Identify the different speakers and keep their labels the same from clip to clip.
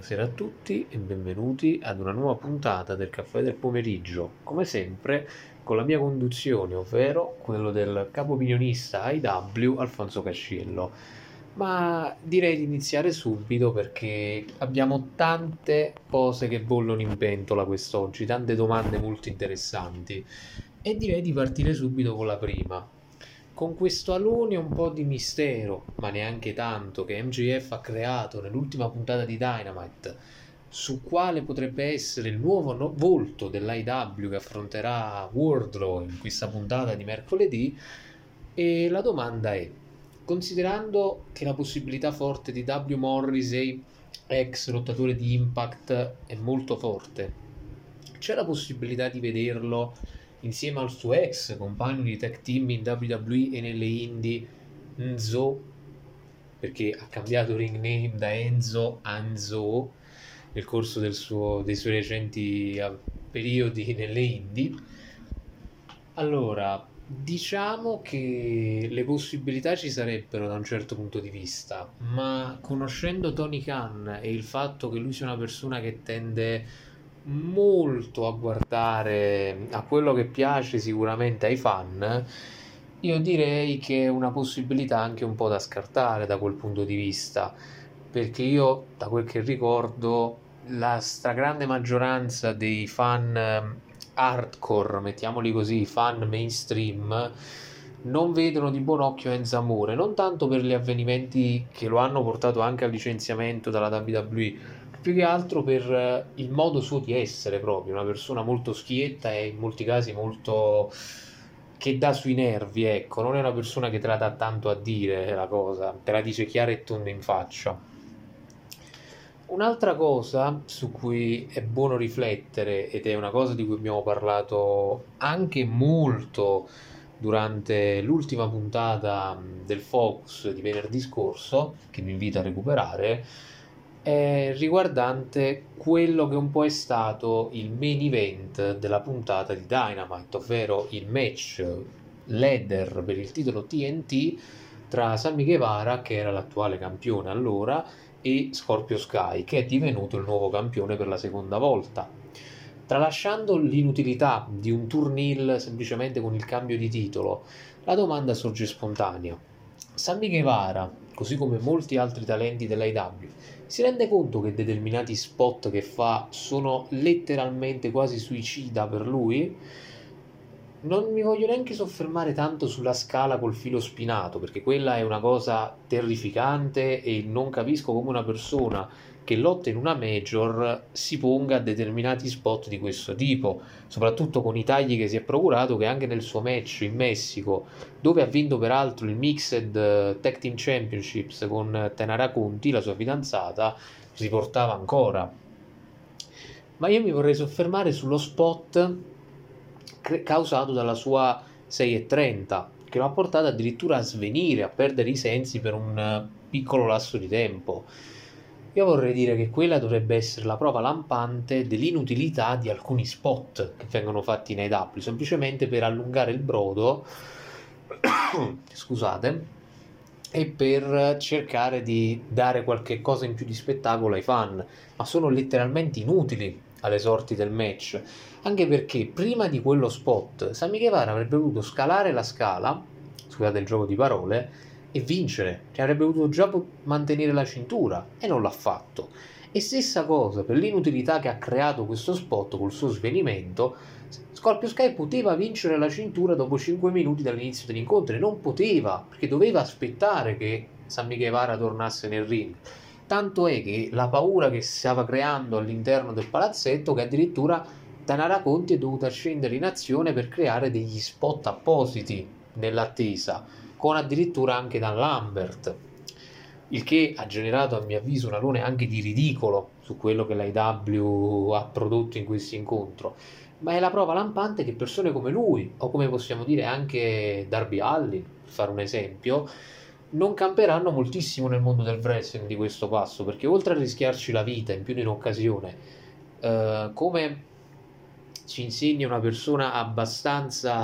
Speaker 1: Buonasera a tutti e benvenuti ad una nuova puntata del caffè del pomeriggio, come sempre con la mia conduzione, ovvero quello del capo opinionista IW Alfonso Casciello. Ma direi di iniziare subito perché abbiamo tante cose che bollono in pentola quest'oggi, tante domande molto interessanti. E direi di partire subito con la prima con questo alone un po' di mistero, ma neanche tanto, che MJF ha creato nell'ultima puntata di Dynamite, su quale potrebbe essere il nuovo no- volto dell'IW che affronterà Wardlow in questa puntata di mercoledì, e la domanda è, considerando che la possibilità forte di W. Morrissey, ex lottatore di Impact, è molto forte, c'è la possibilità di vederlo insieme al suo ex compagno di tag team in WWE e nelle indie Nzo perché ha cambiato ring name da Enzo a Nzo nel corso suo, dei suoi recenti eh, periodi nelle indie. Allora diciamo che le possibilità ci sarebbero da un certo punto di vista ma conoscendo Tony Khan e il fatto che lui sia una persona che tende molto a guardare a quello che piace sicuramente ai fan, io direi che è una possibilità anche un po' da scartare da quel punto di vista, perché io da quel che ricordo la stragrande maggioranza dei fan ehm, hardcore, mettiamoli così, fan mainstream, non vedono di buon occhio Enzo Amore, non tanto per gli avvenimenti che lo hanno portato anche al licenziamento dalla WWE, più che altro per eh, il modo suo di essere proprio, una persona molto schietta e in molti casi molto che dà sui nervi, ecco, non è una persona che te la dà tanto a dire la cosa, te la dice chiara e tonda in faccia. Un'altra cosa su cui è buono riflettere ed è una cosa di cui abbiamo parlato anche molto durante l'ultima puntata del Focus di venerdì scorso, che vi invito a recuperare, è riguardante quello che un po' è stato il main event della puntata di Dynamite, ovvero il match leader per il titolo TNT tra Sammy Guevara, che era l'attuale campione allora, e Scorpio Sky, che è divenuto il nuovo campione per la seconda volta. Tralasciando l'inutilità di un turnil semplicemente con il cambio di titolo, la domanda sorge spontanea. Sammy Guevara, così come molti altri talenti dell'AW, si rende conto che determinati spot che fa sono letteralmente quasi suicida per lui? Non mi voglio neanche soffermare tanto sulla scala col filo spinato, perché quella è una cosa terrificante e non capisco come una persona che lotta in una major si ponga a determinati spot di questo tipo, soprattutto con i tagli che si è procurato che anche nel suo match in Messico, dove ha vinto peraltro il Mixed eh, Tag Team Championships con Tenara Conti, la sua fidanzata, si portava ancora. Ma io mi vorrei soffermare sullo spot causato dalla sua 6.30, che lo ha portato addirittura a svenire, a perdere i sensi per un eh, piccolo lasso di tempo. Io vorrei dire che quella dovrebbe essere la prova lampante dell'inutilità di alcuni spot che vengono fatti nei AW, semplicemente per allungare il brodo, scusate, e per cercare di dare qualche cosa in più di spettacolo ai fan, ma sono letteralmente inutili alle sorti del match, anche perché prima di quello spot Sami Guevara avrebbe dovuto scalare la scala, scusate il gioco di parole, e vincere, che avrebbe potuto già mantenere la cintura e non l'ha fatto. E stessa cosa per l'inutilità che ha creato questo spot col suo svenimento, Scorpio Sky poteva vincere la cintura dopo 5 minuti dall'inizio dell'incontro e non poteva, perché doveva aspettare che Sammy Guevara tornasse nel ring. Tanto è che la paura che si stava creando all'interno del palazzetto che addirittura Tanara Conti è dovuta scendere in azione per creare degli spot appositi nell'attesa con addirittura anche Dan Lambert, il che ha generato a mio avviso un alone anche di ridicolo su quello che l'IW ha prodotto in questo incontro, ma è la prova lampante che persone come lui, o come possiamo dire anche Darby Allin, per fare un esempio, non camperanno moltissimo nel mondo del wrestling di questo passo, perché oltre a rischiarci la vita in più di un'occasione, eh, come ci insegna una persona abbastanza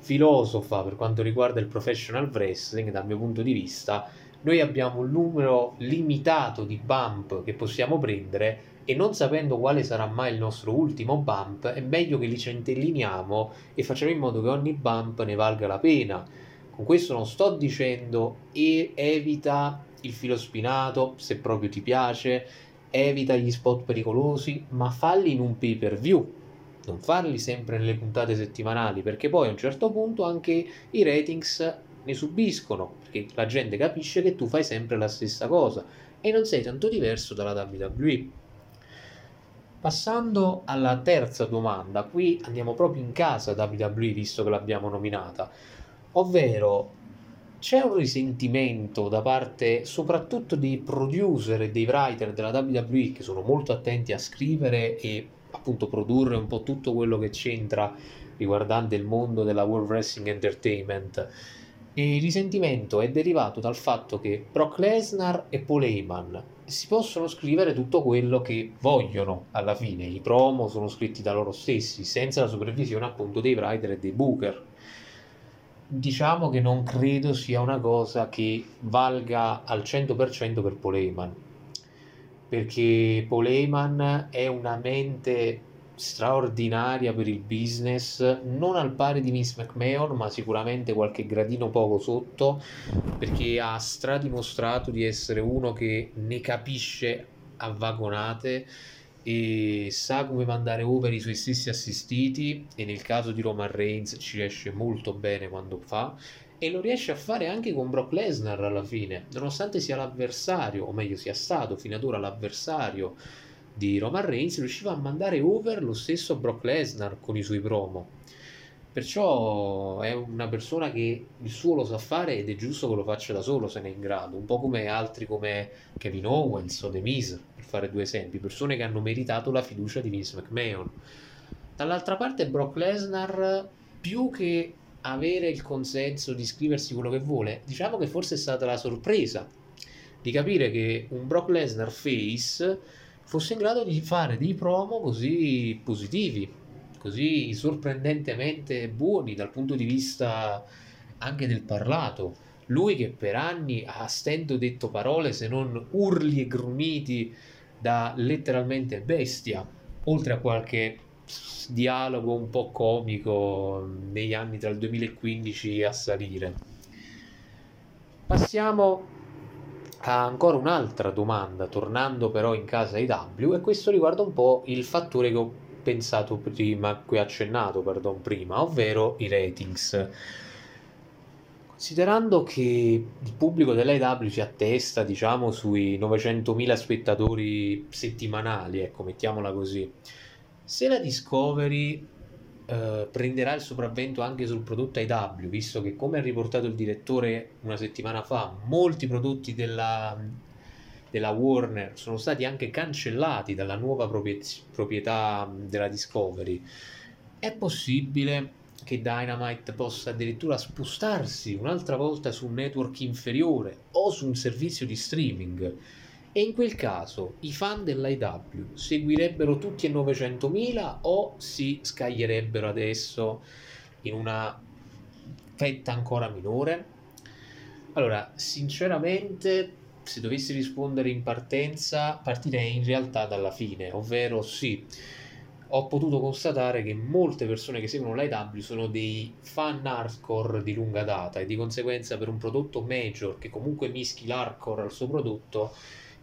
Speaker 1: filosofa per quanto riguarda il professional wrestling, dal mio punto di vista, noi abbiamo un numero limitato di bump che possiamo prendere e non sapendo quale sarà mai il nostro ultimo bump, è meglio che li centelliniamo e facciamo in modo che ogni bump ne valga la pena. Con questo non sto dicendo e evita il filo spinato se proprio ti piace, evita gli spot pericolosi, ma falli in un pay per view. Non farli sempre nelle puntate settimanali, perché poi a un certo punto anche i ratings ne subiscono, perché la gente capisce che tu fai sempre la stessa cosa e non sei tanto diverso dalla WWE. Passando alla terza domanda, qui andiamo proprio in casa WWE visto che l'abbiamo nominata, ovvero c'è un risentimento da parte soprattutto dei producer e dei writer della WWE che sono molto attenti a scrivere e appunto produrre un po' tutto quello che c'entra riguardante il mondo della World Wrestling Entertainment. E il risentimento è derivato dal fatto che Brock Lesnar e Paul Heyman si possono scrivere tutto quello che vogliono. Alla fine, i promo sono scritti da loro stessi, senza la supervisione appunto dei writer e dei booker. Diciamo che non credo sia una cosa che valga al 100% per Paul Heyman perché Paul Heyman è una mente straordinaria per il business, non al pari di Vince McMahon, ma sicuramente qualche gradino poco sotto, perché ha stradimostrato di essere uno che ne capisce a vagonate e sa come mandare over i suoi stessi assistiti e nel caso di Roman Reigns ci riesce molto bene quando fa e lo riesce a fare anche con Brock Lesnar alla fine nonostante sia l'avversario o meglio sia stato fino ad ora l'avversario di Roman Reigns riusciva a mandare over lo stesso Brock Lesnar con i suoi promo Perciò è una persona che il suo lo sa fare ed è giusto che lo faccia da solo se ne è in grado, un po' come altri come Kevin Owens o The Miz, per fare due esempi, persone che hanno meritato la fiducia di Vince McMahon. Dall'altra parte Brock Lesnar, più che avere il consenso di scriversi quello che vuole, diciamo che forse è stata la sorpresa di capire che un Brock Lesnar face fosse in grado di fare dei promo così positivi, così sorprendentemente buoni dal punto di vista anche del parlato. Lui che per anni ha stento detto parole se non urli e grumiti da letteralmente bestia, oltre a qualche dialogo un po' comico negli anni tra il 2015 a salire. Passiamo a ancora un'altra domanda, tornando però in casa W, e questo riguarda un po' il fattore che ho pensato prima, qui accennato, pardon, prima, ovvero i ratings. Considerando che il pubblico dell'AW si attesta, diciamo, sui 900.000 spettatori settimanali, ecco, mettiamola così, se la Discovery eh, prenderà il sopravvento anche sul prodotto AW, visto che, come ha riportato il direttore una settimana fa, molti prodotti della della Warner sono stati anche cancellati dalla nuova proprietà della Discovery, è possibile che Dynamite possa addirittura spostarsi un'altra volta su un network inferiore o su un servizio di streaming. E in quel caso i fan dell'IW seguirebbero tutti e 900.000 o si scaglierebbero adesso in una fetta ancora minore? Allora, sinceramente se dovessi rispondere in partenza, partirei in realtà dalla fine, ovvero sì, ho potuto constatare che molte persone che seguono l'IW sono dei fan hardcore di lunga data e di conseguenza per un prodotto major che comunque mischi l'hardcore al suo prodotto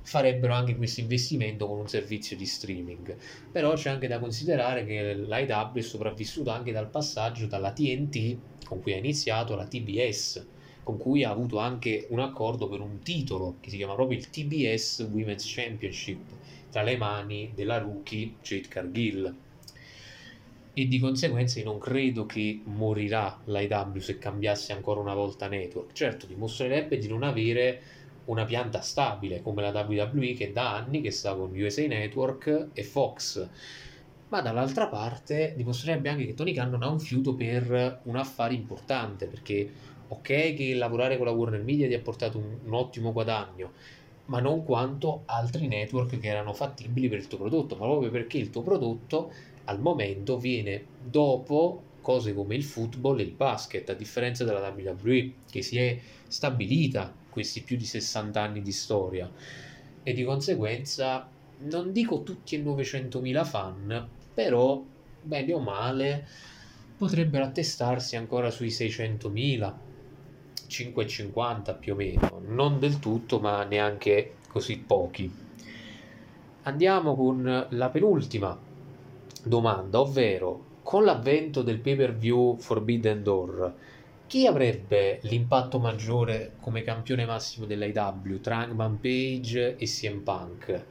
Speaker 1: farebbero anche questo investimento con un servizio di streaming. Però c'è anche da considerare che l'IW è sopravvissuto anche dal passaggio dalla TNT con cui ha iniziato alla TBS con cui ha avuto anche un accordo per un titolo che si chiama proprio il TBS Women's Championship tra le mani della rookie Jade Cargill e di conseguenza io non credo che morirà l'IW se cambiasse ancora una volta network certo dimostrerebbe di non avere una pianta stabile come la WWE che da anni che sta con USA Network e Fox. Ma dall'altra parte dimostrerebbe anche che Tony Khan non ha un fiuto per un affare importante perché ok che lavorare con la Warner Media ti ha portato un, un ottimo guadagno, ma non quanto altri network che erano fattibili per il tuo prodotto, ma proprio perché il tuo prodotto al momento viene dopo cose come il football e il basket, a differenza della WWE che si è stabilita questi più di 60 anni di storia e di conseguenza non dico tutti e 900.000 fan, però bene o male potrebbero attestarsi ancora sui 600.000, 550 più o meno, non del tutto ma neanche così pochi. Andiamo con la penultima domanda, ovvero con l'avvento del pay per view Forbidden Door, chi avrebbe l'impatto maggiore come campione massimo dell'AW tra Hangman Page e CM Punk?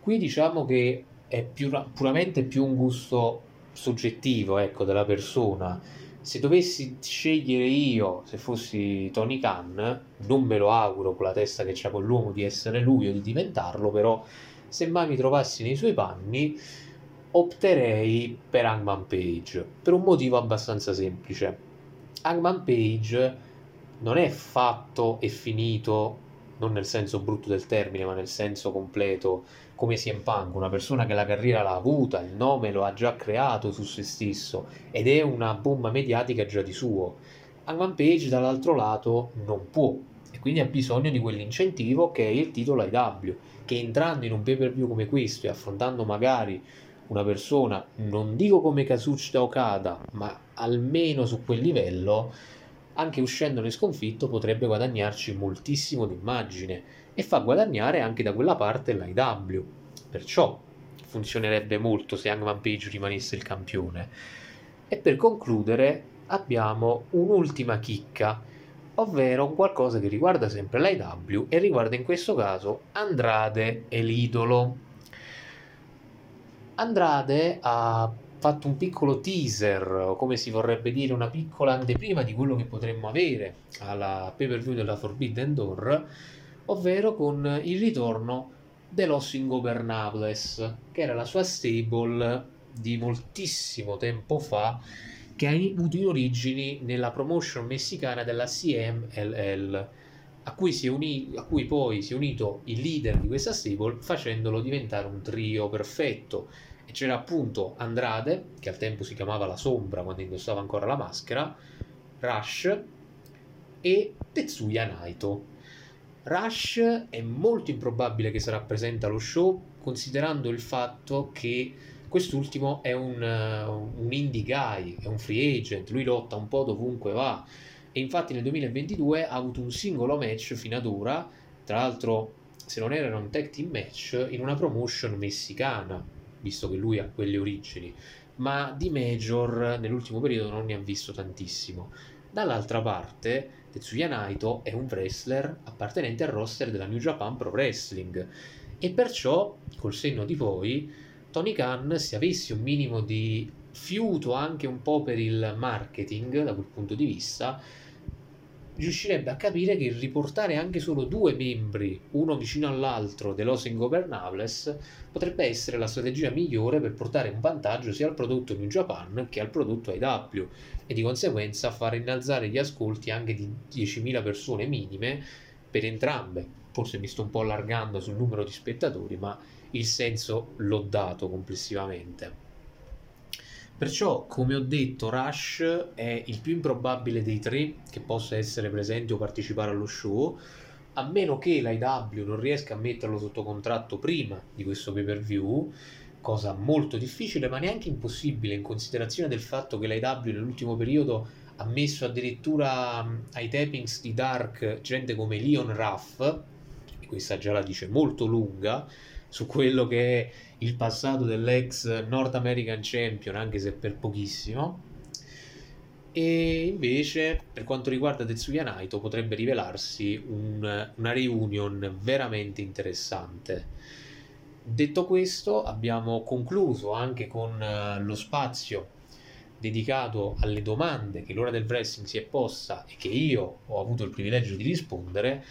Speaker 1: Qui diciamo che è più, puramente più un gusto soggettivo ecco, della persona. Se dovessi scegliere io, se fossi Tony Khan, non me lo auguro con la testa che c'ha quell'uomo di essere lui o di diventarlo, però se mai mi trovassi nei suoi panni, opterei per Hangman Page per un motivo abbastanza semplice. Hangman Page non è fatto e finito, non nel senso brutto del termine, ma nel senso completo, come CM Punk, una persona che la carriera l'ha avuta, il nome lo ha già creato su se stesso ed è una bomba mediatica già di suo. Hangman Page dall'altro lato non può e quindi ha bisogno di quell'incentivo che è il titolo IW, che entrando in un pay per view come questo e affrontando magari una persona, non dico come Kazuchika Okada, ma almeno su quel livello, anche uscendone sconfitto potrebbe guadagnarci moltissimo d'immagine e fa guadagnare anche da quella parte l'IW. Perciò funzionerebbe molto se Hangman Page rimanesse il campione. E per concludere abbiamo un'ultima chicca, ovvero qualcosa che riguarda sempre l'IW e riguarda in questo caso Andrade e l'idolo. Andrade ha fatto un piccolo teaser, o come si vorrebbe dire, una piccola anteprima di quello che potremmo avere alla pay per view della Forbidden Door, ovvero con il ritorno de Los Ingobernables, che era la sua stable di moltissimo tempo fa, che ha avuto in origini nella promotion messicana della CMLL. A cui, uni- a cui, poi si è unito il leader di questa stable facendolo diventare un trio perfetto e c'era appunto Andrade, che al tempo si chiamava La Sombra quando indossava ancora la maschera, Rush e Tetsuya Naito. Rush è molto improbabile che sarà presente allo show, considerando il fatto che quest'ultimo è un, un indie guy, è un free agent, lui lotta un po' dovunque va. E infatti nel 2022 ha avuto un singolo match fino ad ora, tra l'altro se non era un tag team match, in una promotion messicana visto che lui ha quelle origini, ma di Major nell'ultimo periodo non ne ha visto tantissimo. Dall'altra parte, Tetsuya Naito è un wrestler appartenente al roster della New Japan Pro Wrestling e perciò, col senno di poi, Tony Khan, se avessi un minimo di fiuto anche un po' per il marketing da quel punto di vista, riuscirebbe a capire che riportare anche solo due membri, uno vicino all'altro, dell'Os Ingovernables potrebbe essere la strategia migliore per portare un vantaggio sia al prodotto New Japan che al prodotto IW e di conseguenza far innalzare gli ascolti anche di 10.000 persone minime per entrambe. Forse mi sto un po' allargando sul numero di spettatori, ma il senso l'ho dato complessivamente. Perciò, come ho detto, Rush è il più improbabile dei tre che possa essere presente o partecipare allo show, a meno che l'IW non riesca a metterlo sotto contratto prima di questo pay per view, cosa molto difficile ma neanche impossibile in considerazione del fatto che l'IW nell'ultimo periodo ha messo addirittura ai tapings di Dark gente come Leon Ruff, e questa già la dice molto lunga, su quello che è il passato dell'ex North American Champion, anche se per pochissimo. E invece, per quanto riguarda Tetsuya Naito, potrebbe rivelarsi un, una reunion veramente interessante. Detto questo, abbiamo concluso anche con uh, lo spazio dedicato alle domande che l'ora del wrestling si è posta e che io ho avuto il privilegio di rispondere.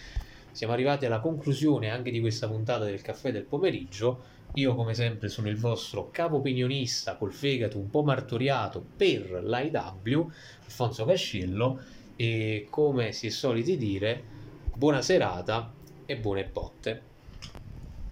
Speaker 1: Siamo arrivati alla conclusione anche di questa puntata del caffè del pomeriggio. Io, come sempre, sono il vostro capo opinionista col fegato un po' martoriato per l'IW, Alfonso Cascello, e come si è soliti dire, buona serata e buone botte.